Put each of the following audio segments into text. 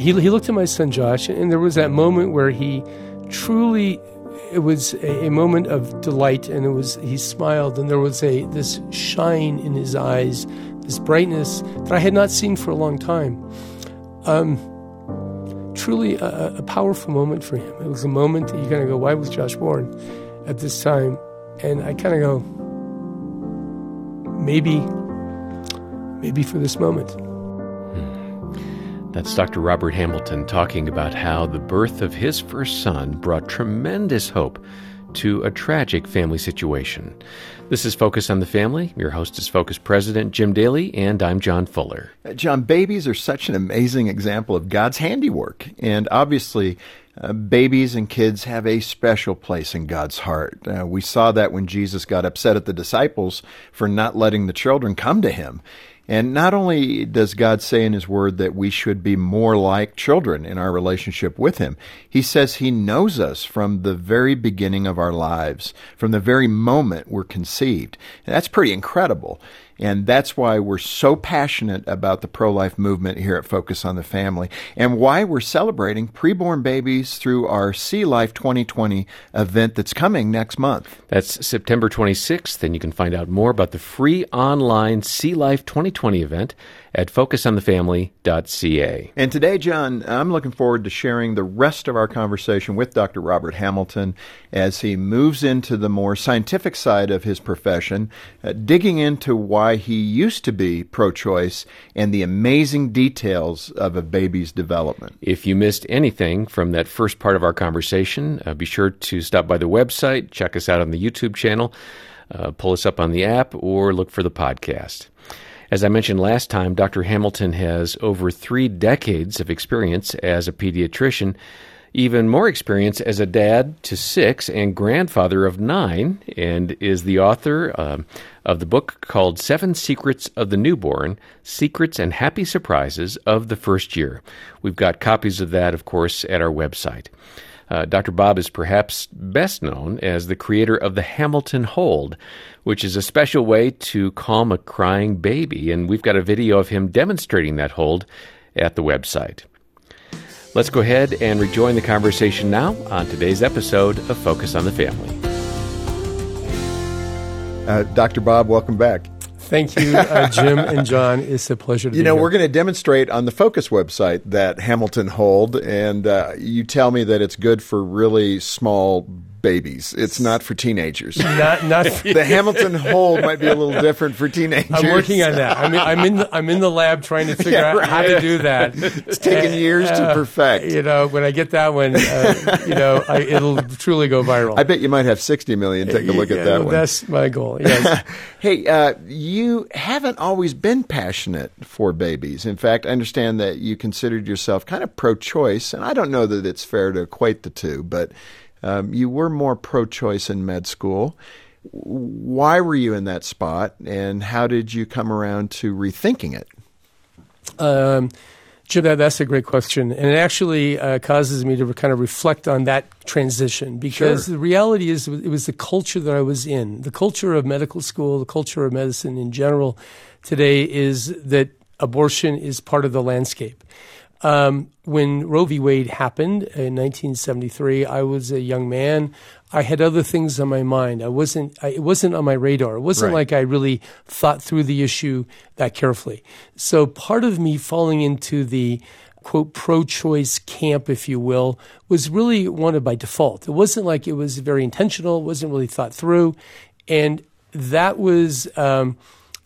he, he looked at my son Josh, and there was that moment where he truly, it was a, a, moment of delight, and it was he smiled, and there was a this shine in his eyes, this brightness that I had not seen for a long time. Um, truly a, a powerful moment for him. It was a moment that you kind of go, why was Josh born at this time? And I kind of go, maybe, maybe for this moment. That's Dr. Robert Hamilton talking about how the birth of his first son brought tremendous hope to a tragic family situation. This is Focus on the Family. Your host is Focus President Jim Daly, and I'm John Fuller. Uh, John, babies are such an amazing example of God's handiwork. And obviously, uh, babies and kids have a special place in God's heart. Uh, we saw that when Jesus got upset at the disciples for not letting the children come to him. And not only does God say in His Word that we should be more like children in our relationship with Him, He says He knows us from the very beginning of our lives, from the very moment we're conceived. And that's pretty incredible. And that's why we're so passionate about the pro life movement here at Focus on the Family and why we're celebrating preborn babies through our See Life 2020 event that's coming next month. That's September 26th, and you can find out more about the free online See Life 2020 event at focusonthefamily.ca. And today, John, I'm looking forward to sharing the rest of our conversation with Dr. Robert Hamilton as he moves into the more scientific side of his profession, uh, digging into why he used to be pro choice and the amazing details of a baby's development. If you missed anything from that first part of our conversation, uh, be sure to stop by the website, check us out on the YouTube channel. Uh, pull us up on the app or look for the podcast. As I mentioned last time, Dr. Hamilton has over three decades of experience as a pediatrician, even more experience as a dad to six and grandfather of nine, and is the author uh, of the book called Seven Secrets of the Newborn Secrets and Happy Surprises of the First Year. We've got copies of that, of course, at our website. Uh, Dr. Bob is perhaps best known as the creator of the Hamilton Hold, which is a special way to calm a crying baby. And we've got a video of him demonstrating that hold at the website. Let's go ahead and rejoin the conversation now on today's episode of Focus on the Family. Uh, Dr. Bob, welcome back. Thank you, uh, Jim and John. It's a pleasure to You know, here. we're going to demonstrate on the Focus website that Hamilton hold, and uh, you tell me that it's good for really small babies. It's not for teenagers. Not, not the Hamilton hold might be a little different for teenagers. I'm working on that. I'm in, I'm in the, I'm in the lab trying to figure yeah, out how to do that. It's taken years uh, to perfect. You know, when I get that one, uh, you know, I, it'll truly go viral. I bet you might have 60 million take a look yeah, at that one. That's my goal. Yes. hey, uh, you haven't always been passionate for babies. In fact, I understand that you considered yourself kind of pro-choice, and I don't know that it's fair to equate the two, but um, you were more pro choice in med school. Why were you in that spot, and how did you come around to rethinking it? Um, Jim, that, that's a great question. And it actually uh, causes me to kind of reflect on that transition because sure. the reality is it was the culture that I was in. The culture of medical school, the culture of medicine in general today is that abortion is part of the landscape. Um, when Roe v. Wade happened in 1973, I was a young man. I had other things on my mind. I wasn't. I, it wasn't on my radar. It wasn't right. like I really thought through the issue that carefully. So part of me falling into the quote pro-choice camp, if you will, was really wanted by default. It wasn't like it was very intentional. It wasn't really thought through, and that was. Um,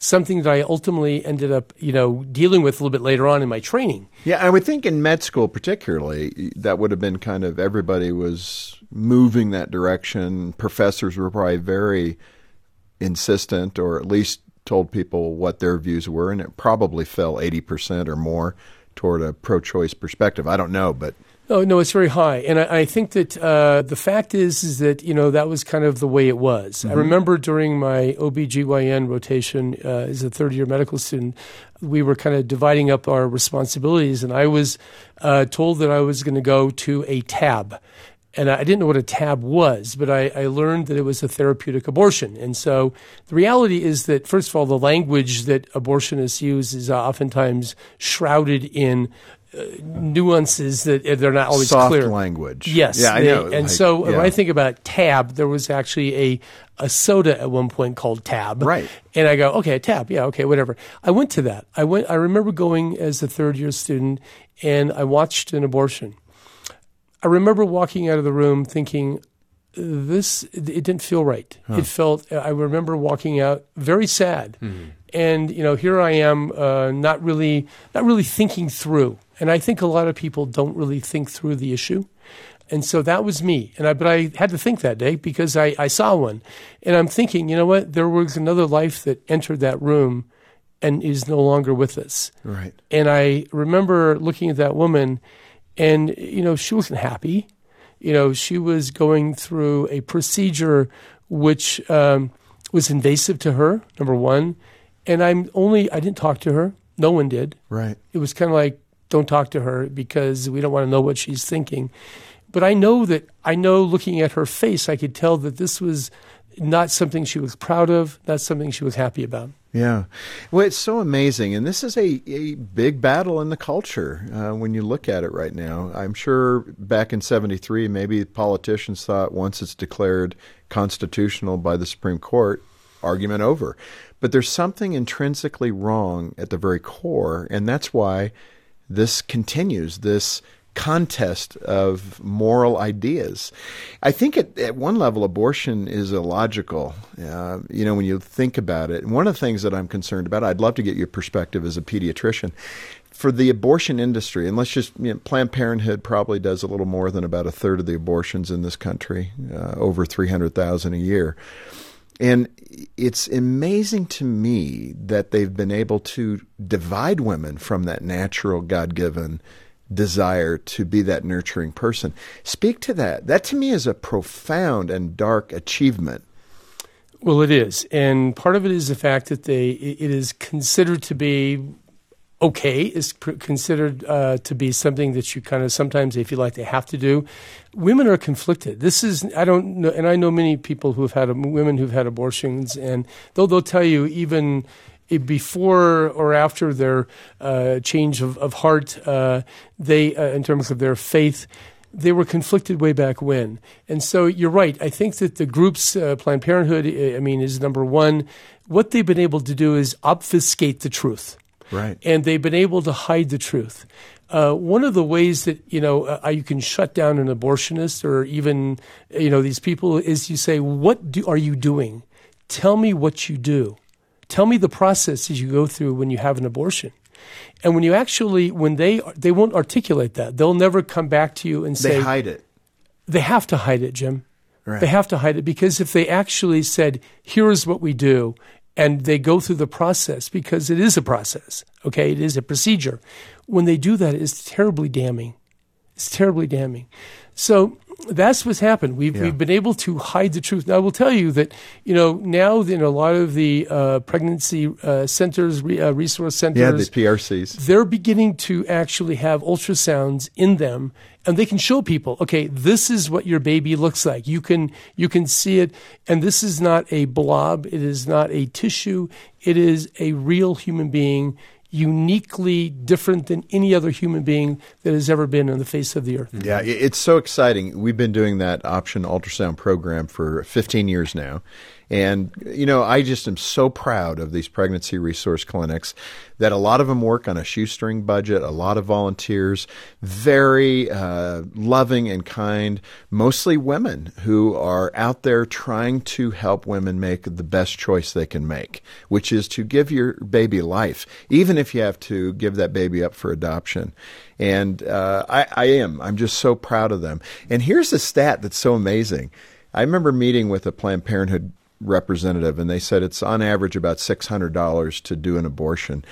something that I ultimately ended up, you know, dealing with a little bit later on in my training. Yeah, I would think in med school particularly, that would have been kind of everybody was moving that direction. Professors were probably very insistent or at least told people what their views were and it probably fell 80% or more toward a pro-choice perspective. I don't know, but Oh no, it's very high, and I, I think that uh, the fact is is that you know that was kind of the way it was. Mm-hmm. I remember during my OBGYN rotation uh, as a third year medical student, we were kind of dividing up our responsibilities, and I was uh, told that I was going to go to a tab. And I didn't know what a tab was, but I, I learned that it was a therapeutic abortion. And so the reality is that, first of all, the language that abortionists use is oftentimes shrouded in nuances that they're not always Soft clear. language. Yes. Yeah, I know. And Like, so yeah. when I think about tab, there was actually a, a soda at one point called Tab. Right. And I go, okay, Tab. Yeah, okay, whatever. I went to that. I went. I remember going as a third year student, and I watched an abortion. I remember walking out of the room thinking, this it didn't feel right. It felt. I remember walking out very sad, and you know, here I am, uh, not really, not really thinking through. And I think a lot of people don't really think through the issue. And so that was me. And I, but I had to think that day because I, I saw one. And I'm thinking, you know what? There was another life that entered that room and is no longer with us. Right. And I remember looking at that woman, and you know, she wasn't happy. You know, she was going through a procedure which um, was invasive to her. Number one, and I'm only I didn't talk to her. No one did. Right. It was kind of like don't talk to her because we don't want to know what she's thinking. But I know that I know looking at her face, I could tell that this was not something she was proud of, not something she was happy about. Yeah. Well, it's so amazing. And this is a, a big battle in the culture uh, when you look at it right now. I'm sure back in 73, maybe politicians thought once it's declared constitutional by the Supreme Court, argument over. But there's something intrinsically wrong at the very core. And that's why this continues, this contest of moral ideas. I think at, at one level, abortion is illogical. Uh, you know, when you think about it, one of the things that I'm concerned about, I'd love to get your perspective as a pediatrician. For the abortion industry, and let's just, you know, Planned Parenthood probably does a little more than about a third of the abortions in this country, uh, over 300,000 a year. And it's amazing to me that they've been able to divide women from that natural God given desire to be that nurturing person. Speak to that. That to me is a profound and dark achievement. Well, it is, and part of it is the fact that they it is considered to be okay. Is considered uh, to be something that you kind of sometimes they feel like they have to do. Women are conflicted. This is I don't know, and I know many people who've had women who've had abortions, and they'll they'll tell you even before or after their uh, change of, of heart, uh, they uh, in terms of their faith, they were conflicted way back when. And so you're right. I think that the groups, uh, Planned Parenthood, I mean, is number one. What they've been able to do is obfuscate the truth. Right. And they've been able to hide the truth. Uh, one of the ways that you know uh, you can shut down an abortionist or even you know these people is you say, "What do, are you doing? Tell me what you do. Tell me the processes you go through when you have an abortion." And when you actually, when they they won't articulate that, they'll never come back to you and say They hide it. they have to hide it, Jim. Right. They have to hide it because if they actually said, "Here is what we do," and they go through the process because it is a process, okay, it is a procedure. When they do that, it's terribly damning. It's terribly damning. So that's what's happened. We've Yeah. we've been able to hide the truth. Now I will tell you that you know now in a lot of the uh, pregnancy uh, centers, re, uh, resource centers, Yeah, the PRCs. they're beginning to actually have ultrasounds in them and they can show people okay this is what your baby looks like you can you can see it and this is not a blob it is not a tissue it is a real human being uniquely different than any other human being that has ever been on the face of the earth Yeah, it's so exciting. We've been doing that option ultrasound program for 15 years now. And, you know, I just am so proud of these pregnancy resource clinics that a lot of them work on a shoestring budget, a lot of volunteers, very uh, loving and kind, mostly women who are out there trying to help women make the best choice they can make, which is to give your baby life, even if you have to give that baby up for adoption. And uh, I, I am. I'm just so proud of them. And here's a stat that's so amazing. I remember meeting with a Planned Parenthood representative, and they said it's on average about $600 to do an abortion.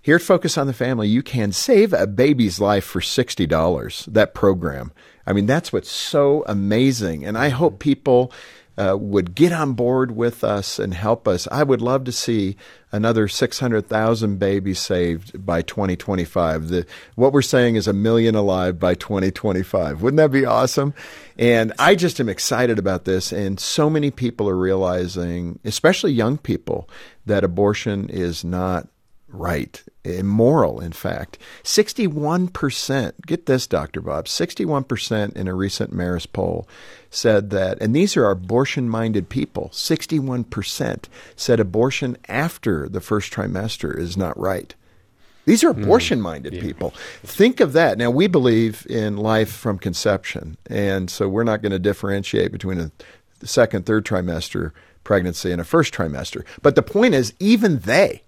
Here at Focus on the Family, you can save a baby's life for $60, that program. I mean, that's what's so amazing. And I hope people uh, would get on board with us and help us. I would love to see another 600,000 babies saved by 2025. The, what we're saying is a million alive by 2025. Wouldn't that be awesome? And I just am excited about this. And so many people are realizing, especially young people, that abortion is not right, immoral, in fact. 61%, get this, Dr. Bob, 61% in a recent Marist poll said that, and these are abortion minded people, 61% said abortion after the first trimester is not right. These are abortion minded mm, yeah. people. Think of that. Now, we believe in life from conception, and so we're not going to differentiate between a second, third trimester pregnancy and a first trimester. But the point is, even they,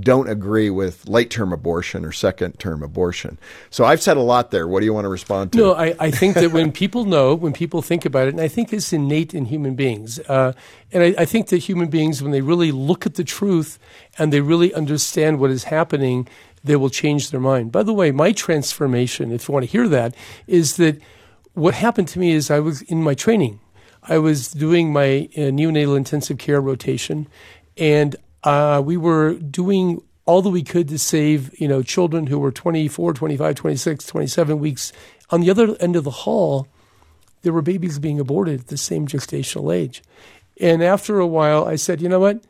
don't agree with late term abortion or second term abortion. So I've said a lot there. What do you want to respond to? No, I, I think that when people know, when people think about it, and I think it's innate in human beings, uh, and I, I, think that human beings, when they really look at the truth and they really understand what is happening, they will change their mind. By the way, my transformation, if you want to hear that, is that what happened to me is I was in my training. I was doing my uh, neonatal intensive care rotation, and uh, we were doing all that we could to save, you know, children who were 24, 25, 26, 27 weeks. On the other end of the hall, there were babies being aborted at the same gestational age. And after a while, I said, you know what?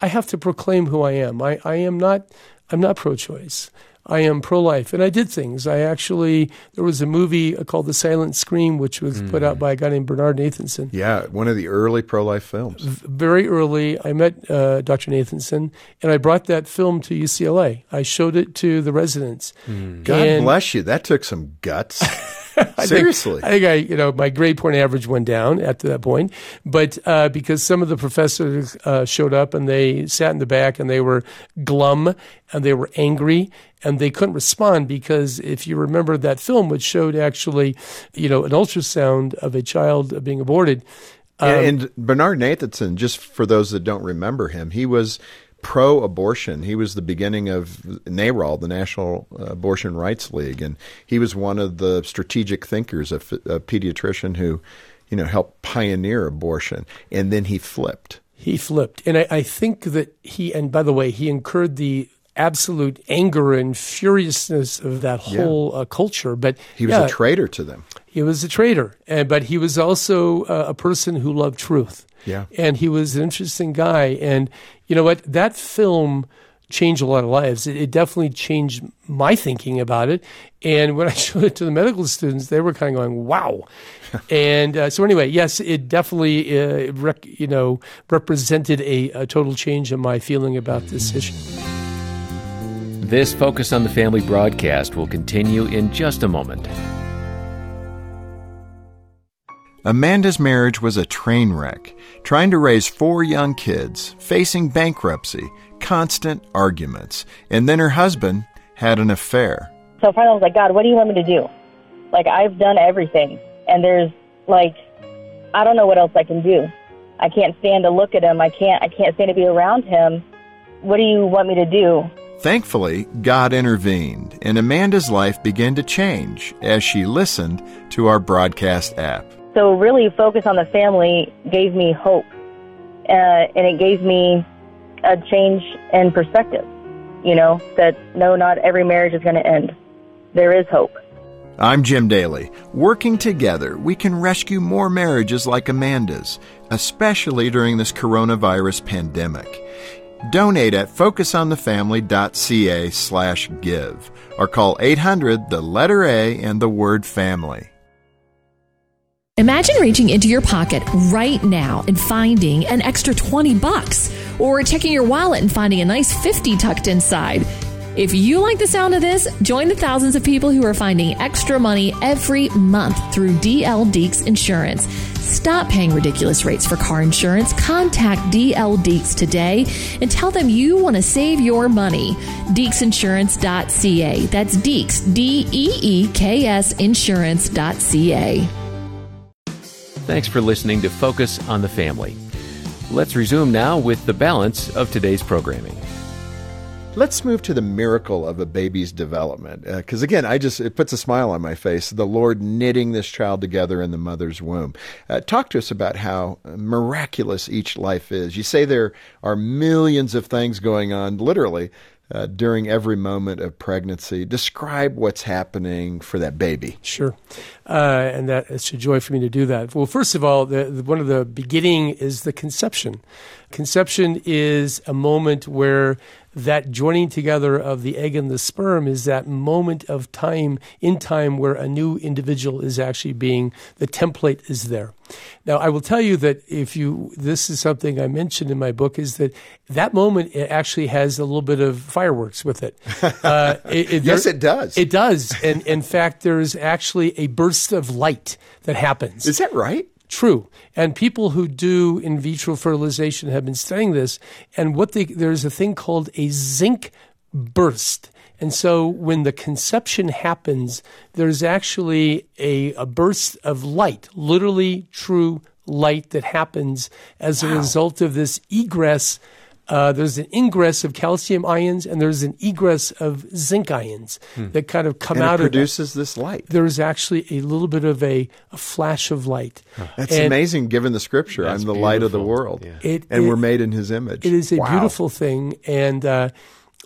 I have to proclaim who I am. I, I am not, I'm not pro-choice. I am pro life. And I did things. I actually, there was a movie called The Silent Scream, which was mm. put out by a guy named Bernard Nathanson. Yeah, one of the early pro life films. V- very early. I met uh, Dr. Nathanson, and I brought that film to UCLA. I showed it to the residents. Mm. God and, bless you. That took some guts. I Seriously, think, I think I, you know, my grade point average went down at that point, but uh, because some of the professors uh, showed up and they sat in the back and they were glum and they were angry and they couldn't respond because if you remember that film, which showed actually, you know, an ultrasound of a child being aborted. Um, and, and Bernard Nathanson, just for those that don't remember him, he was pro abortion. He was the beginning of NARAL, the National Abortion Rights League, and he was one of the strategic thinkers, a, a pediatrician who, you know, helped pioneer abortion. And then he flipped. He flipped. And I, I think that he, and by the way, he incurred the absolute anger and furiousness of that whole yeah. uh, culture. But he was yeah, a traitor to them. He was a traitor, and but he was also uh, a person who loved truth. Yeah. And he was an interesting guy. And you know what? That film changed a lot of lives. It, it, definitely changed my thinking about it. And when I showed it to the medical students, they were kind of going, "Wow!" and uh, so anyway, yes, it definitely uh, rec- you know represented a, a, total change in my feeling about this issue. This Focus on the Family broadcast will continue in just a moment. Amanda's marriage was a train wreck, trying to raise four young kids, facing bankruptcy, constant arguments, and then her husband had an affair. So finally I was like, God, what do you want me to do? Like, I've done everything, and there's, like, I don't know what else I can do. I can't stand to look at him. I can't, I can't stand to be around him. What do you want me to do? Thankfully, God intervened, and Amanda's life began to change as she listened to our broadcast app. So really focus on the family gave me hope. Uh, and it gave me a change in perspective, you know, that no, not every marriage is going to end. There is hope. I'm Jim Daly. Working together, we can rescue more marriages like Amanda's, especially during this coronavirus pandemic. Donate at focusonthefamily.ca slash give or call 800 the letter A and the word family. Imagine reaching into your pocket right now and finding an extra 20 bucks, or checking your wallet and finding a nice 50 tucked inside. If you like the sound of this, join the thousands of people who are finding extra money every month through DL Deeks Insurance. Stop paying ridiculous rates for car insurance. Contact DL Deeks today and tell them you want to save your money. DeeksInsurance.ca. That's Deeks, D E E K S Insurance.ca. Thanks for listening to Focus on the Family. Let's resume now with the balance of today's programming. Let's move to the miracle of a baby's development. Because uh, again, I just it puts a smile on my face. The Lord knitting this child together in the mother's womb. Uh, talk to us about how miraculous each life is. You say there are millions of things going on, literally, uh, during every moment of pregnancy. Describe what's happening for that baby. Sure, uh, and that it's a joy for me to do that. Well, first of all, the, the, one of the beginning is the conception. Conception is a moment where that joining together of the egg and the sperm is that moment of time in time where a new individual is actually being the template is there. Now i will tell you that if you this is something i mentioned in my book is that that moment it actually has a little bit of fireworks with it, uh, it, it yes there, it does. It does. And in fact there's actually a burst of light that happens. Is that right true. And people who do in vitro fertilization have been studying this. And what they, there's a thing called a zinc burst. And so when the conception happens, there's actually a, a burst of light, literally true light that happens as wow. a result of this egress uh, there's an ingress of calcium ions and there's an egress of zinc ions hmm. that kind of come and out it produces of that. this light. There's actually a little bit of a, a flash of light. Huh. That's and amazing given the scripture. I'm the beautiful. light of the world. Yeah. It, and it, we're made in his image. It is a wow. beautiful thing. And uh,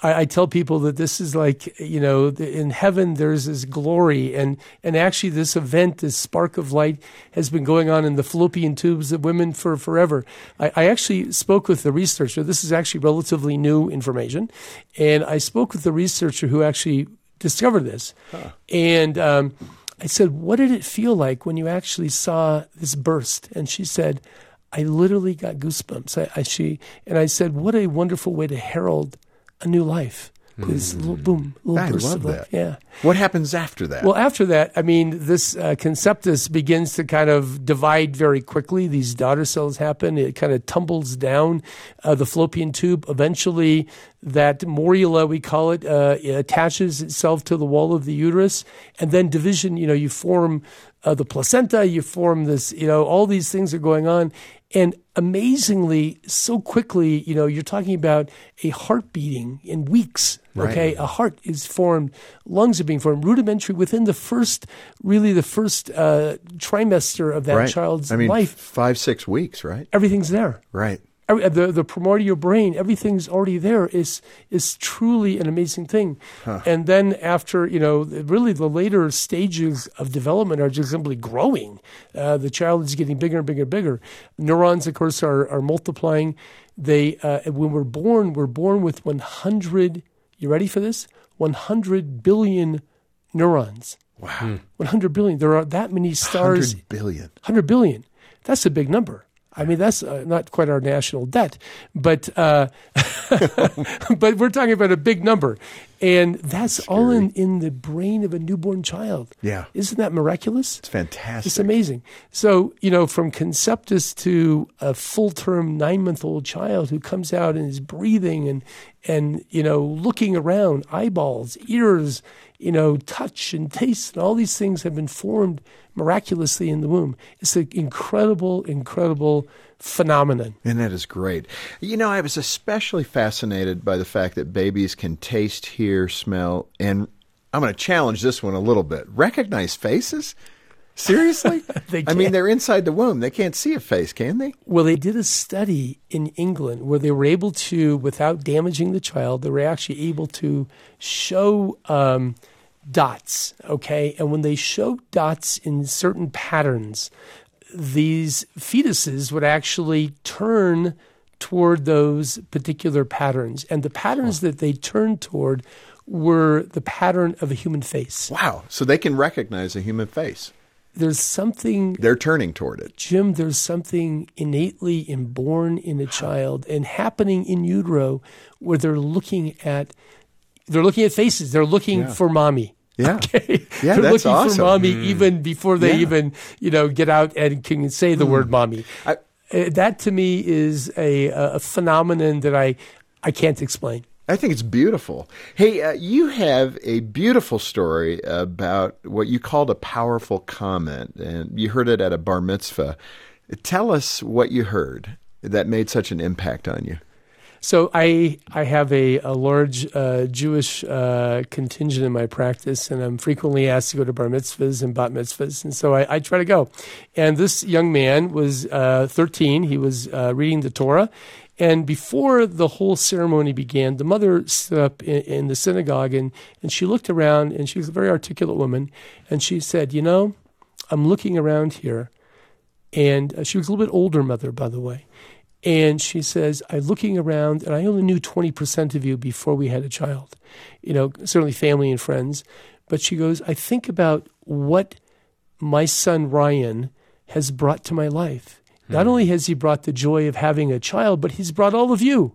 I, I, tell people that this is like you know in heaven there's this glory and and actually this event this spark of light has been going on in the fallopian tubes of women for forever. I, I actually spoke with the researcher. This is actually relatively new information, and I spoke with the researcher who actually discovered this, huh. and. Um, I said, "What did it feel like when you actually saw this burst?" And she said, "I literally got goosebumps." I, I, she and I said, "What a wonderful way to herald a new life. This mm. little boom, little I burst love of that. Yeah. What happens after that? Well, after that, I mean, this uh, conceptus begins to kind of divide very quickly. These daughter cells happen. It kind of tumbles down uh, the fallopian tube. Eventually, that morula, we call it, uh, it attaches itself to the wall of the uterus, and then division. You know, you form uh, the placenta, you form this. You know, all these things are going on, and amazingly, so quickly, you know, you're talking about a heart beating in weeks. Okay, right. a heart is formed, lungs are being formed, rudimentary within the first, really the first uh, trimester of that right. child's I mean, life. Five, six weeks, right? Everything's there. Right the the primordial brain, everything's already there. is is truly an amazing thing. Huh. And then after you know, really the later stages of development are just simply growing. Uh, the child is getting bigger and bigger and bigger. Neurons, of course, are are multiplying. They uh, when we're born, we're born with 100. You ready for this? 100 billion neurons. Wow. 100 billion. There are that many stars. 100 billion. 100 billion. That's a big number. I mean, that's uh, not quite our national debt, but uh, but we're talking about a big number, and that's, that's all in, in the brain of a newborn child. Yeah, isn't that miraculous? It's fantastic. It's amazing. So you know, from conceptus to a full term nine month old child who comes out and is breathing and and you know looking around, eyeballs, ears, you know, touch and taste, and all these things have been formed miraculously in the womb. It's an incredible, incredible phenomenon. And that is great. You know, I was especially fascinated by the fact that babies can taste, hear, smell, and I'm going to challenge this one a little bit. Recognize faces? Seriously? I mean, they're inside the womb. They can't see a face, can they? Well, they did a study in England where they were able to, without damaging the child, they were actually able to show um, dots, okay? And when they showed dots in certain patterns, these fetuses would actually turn toward those particular patterns. And the patterns that they turned toward were the pattern of a human face. Wow. So they can recognize a human face there's something they're turning toward it. Jim, there's something innately inborn in a child and happening in utero where they're looking at they're looking at faces. They're looking yeah. for mommy. Yeah. Okay. Yeah, They're that's looking awesome. for mommy mm. even before they yeah. even, you know, get out and can say the mm. word mommy. I, uh, that to me is a, a phenomenon that I, I can't explain. I think it's beautiful. Hey, uh, you have a beautiful story about what you called a powerful comment, and you heard it at a bar mitzvah. Tell us what you heard that made such an impact on you. So I I have a, a large uh, Jewish uh, contingent in my practice, and I'm frequently asked to go to bar mitzvahs and bat mitzvahs, and so I, I try to go. And this young man was uh, 13. He was uh, reading the Torah, and before the whole ceremony began, the mother stood up in, in the synagogue and, and she looked around, and she was a very articulate woman, and she said, "You know, I'm looking around here." And uh, she was a little bit older mother, by the way. And she says, I'm looking around, and I only knew 20% of you before we had a child, you know, certainly family and friends. But she goes, I think about what my son Ryan has brought to my life. Not only has he brought the joy of having a child, but he's brought all of you.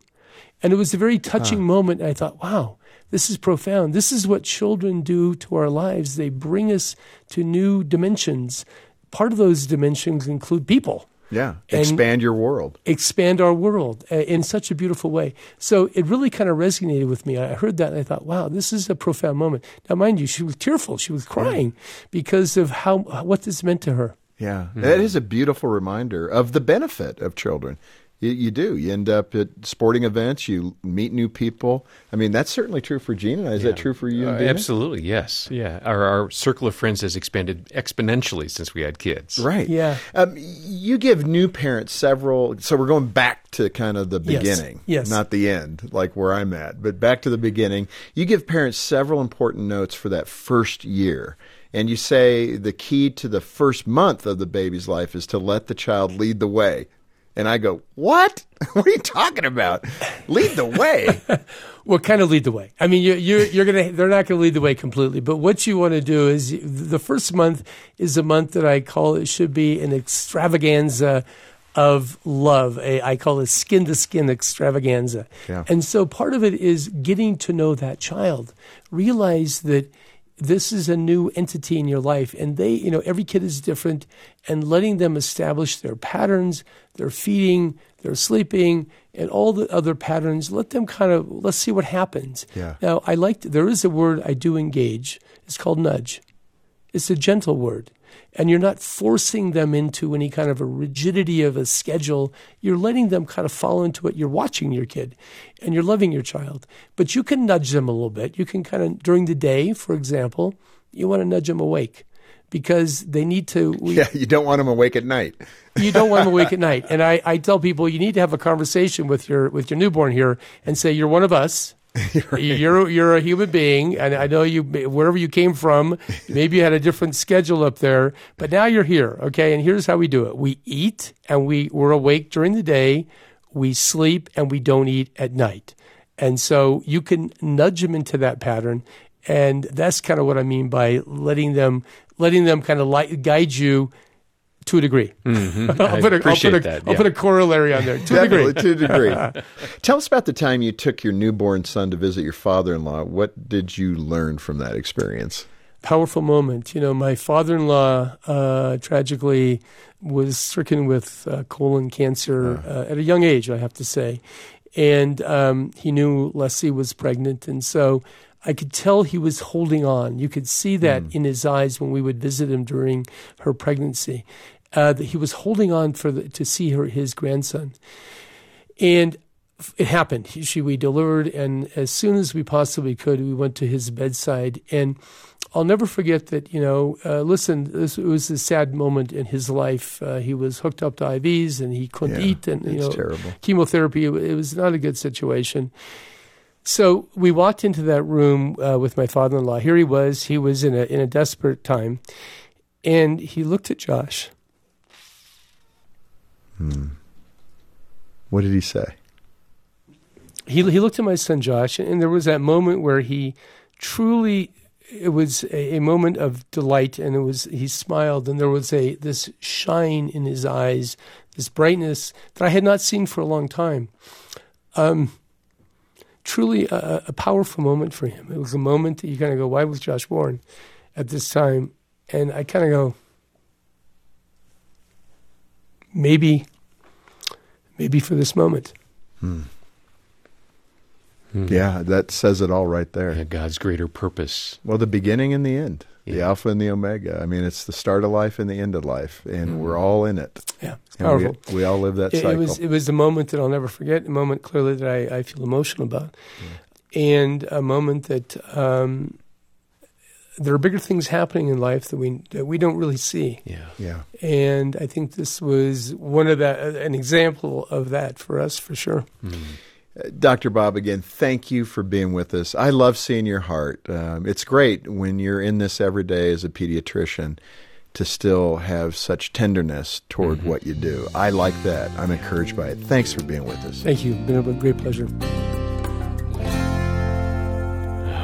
And it was a very touching moment. And I thought, wow, this is profound. This is what children do to our lives. They bring us to new dimensions. Part of those dimensions include people Yeah. Expand your world. expand our world uh, in such a beautiful way. So it really kind of resonated with me. I heard that and I thought, wow, this is a profound moment. Now, mind you, she was tearful. She was crying because of how what this meant to her. Yeah, that is a beautiful reminder of the benefit of children. You, you do. You end up at sporting events. You meet new people. I mean, that's certainly true for Gina. Is that true for you? Uh, and Dana? absolutely, yes. Yeah. Our, our circle of friends has expanded exponentially since we had kids. Right. Yeah. Um, you give new parents several. So we're going back to kind of the beginning. Yes. beginning, Yes. not the end, like where I'm at, but back to the beginning. You give parents several important notes for that first year. And you say the key to the first month of the baby's life is to let the child lead the way. And I go, What? What are you talking about? Lead the way. Well, kind of lead the way. I mean, you, you're, you're going to, they're not going to lead the way completely, but what you want to do is the first month is a month that I call it should be an extravaganza of love. A, I call it skin to skin extravaganza. Yeah. And so part of it is getting to know that child. Realize that this is a new entity in your life. And they you know every kid is different and letting them establish their patterns their feeding their sleeping and all the other patterns let them kind of let's see what happens. Yeah. now i like there is a word i do engage. It's called nudge it's a gentle word and you're not forcing them into any kind of a rigidity of a schedule. You're letting them kind of fall into it. You're watching your kid and you're loving your child, but you can nudge them a little bit. You can kind of, during the day, for example, you want to nudge them awake because they need to. We, yeah, you don't want them awake at night. you don't want them awake at night. And I, I tell people you need to have a conversation with your with your newborn here and say you're one of us. You're you're a human being, and I know you wherever you came from. Maybe you had a different schedule up there, but now you're here. Okay, and here's how we do it: we eat, and we we're awake during the day. We sleep, and we don't eat at night. And so you can nudge them into that pattern, and that's kind of what I mean by letting them letting them kind of light, guide you to a degree. Mm-hmm. I'll, put a, I'll, put a, that, I'll put a corollary on there to a degree. to a degree. Tell us about the time you took your newborn son to visit your father-in-law. What did you learn from that experience? Powerful moment. You know, my father-in-law uh, tragically was stricken with uh, colon cancer uh, at a young age, I have to say, and um, he knew Leslie was pregnant, and so I could tell he was holding on. You could see that in his eyes when we would visit him during her pregnancy. Uh, that he was holding on for the, to see her his grandson, and it happened. He, she, we delivered, and as soon as we possibly could, we went to his bedside. And I'll never forget that. You know, uh, listen, this it was a sad moment in his life. Uh, he was hooked up to IVs, and he couldn't Yeah, eat, and you it's know, terrible. chemotherapy. It, it was not a good situation. So we walked into that room uh, with my father-in-law. Here he was. He was in a in a desperate time, and he looked at Josh. What did he say? he he looked at my son Josh, and there was that moment where he truly it was a, a moment of delight, and it was he smiled, and there was a this shine in his eyes, this brightness that I had not seen for a long time. Um, truly a, a powerful moment for him. It was a moment that you kind of go, "Why was Josh born at this time?" And I kind of go, maybe, maybe for this moment. Hmm. Hmm. Yeah, that says it all right there. Yeah, God's greater purpose. Well, the beginning and the end. The Alpha and the Omega. I mean, it's the start of life and the end of life, and we're all in it. Yeah, it's And powerful. We, we all live that it, cycle. it was it was a moment that I'll never forget. A moment clearly that I, I feel emotional about, and a moment that um, there are bigger things happening in life that we that we don't really see. Yeah. yeah. And I think this was one of that an example of that for us for sure. Dr. Bob, again, thank you for being with us. I love seeing your heart. Um, it's great when you're in this every day as a pediatrician to still have such tenderness toward what you do. I like that. I'm encouraged by it. Thanks for being with us. Thank you. Been a great pleasure.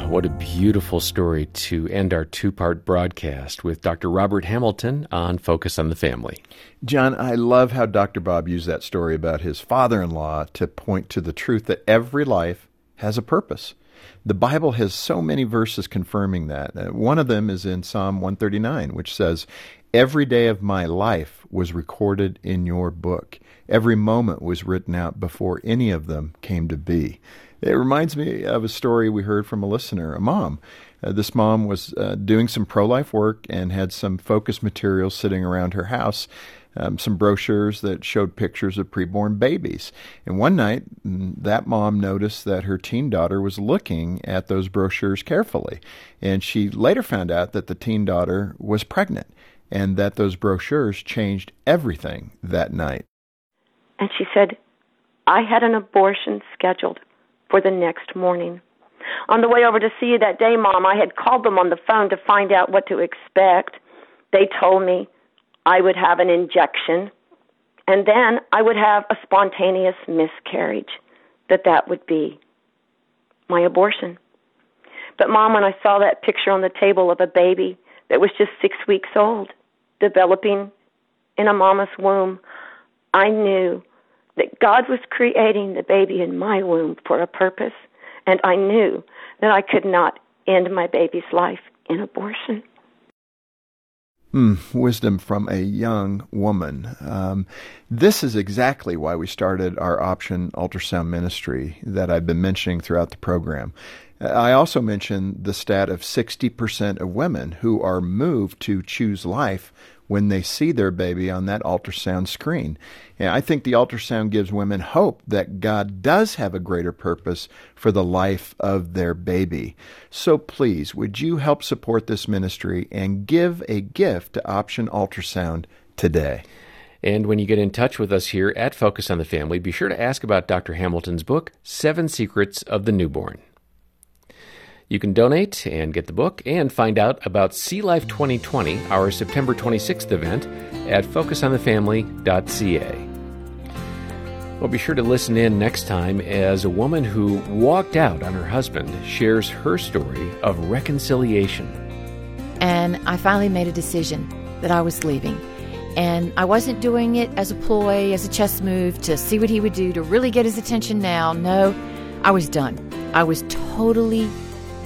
What a beautiful story to end our two part broadcast with Dr. Robert Hamilton on Focus on the Family. John, I love how Dr. Bob used that story about his father in law to point to the truth that every life has a purpose. The Bible has so many verses confirming that. Uh, one of them is in Psalm 139, which says, Every day of my life was recorded in your book. Every moment was written out before any of them came to be. It reminds me of a story we heard from a listener, a mom. Uh, this mom was uh, doing some pro life work and had some focus materials sitting around her house, um, some brochures that showed pictures of preborn babies. And one night, mm, that mom noticed that her teen daughter was looking at those brochures carefully. And she later found out that the teen daughter was pregnant and that those brochures changed everything that night. And she said, I had an abortion scheduled for the next morning. On the way over to see you that day, Mom, I had called them on the phone to find out what to expect. They told me I would have an injection, and then I would have a spontaneous miscarriage, that that would be my abortion. But, Mom, when I saw that picture on the table of a baby that was just six weeks old, developing in a mama's womb, I knew that God was creating the baby in my womb for a purpose, and I knew that I could not end my baby's life in abortion. Hmm, wisdom from a young woman. Um, this is exactly why we started our option ultrasound ministry that I've been mentioning throughout the program. I also mentioned the stat of 60% of women who are moved to choose life when they see their baby on that ultrasound screen. And I think the ultrasound gives women hope that God does have a greater purpose for the life of their baby. So please, would you help support this ministry and give a gift to Option Ultrasound today? And when you get in touch with us here at Focus on the Family, be sure to ask about Dr. Hamilton's book, Seven Secrets of the Newborn. You can donate and get the book and find out about See Life 2020, our September 26th event, at focusonthefamily.ca. Well, be sure to listen in next time as a woman who walked out on her husband shares her story of reconciliation. And I finally made a decision that I was leaving. And I wasn't doing it as a ploy, as a chess move to see what he would do to really get his attention now. No, I was done. I was totally,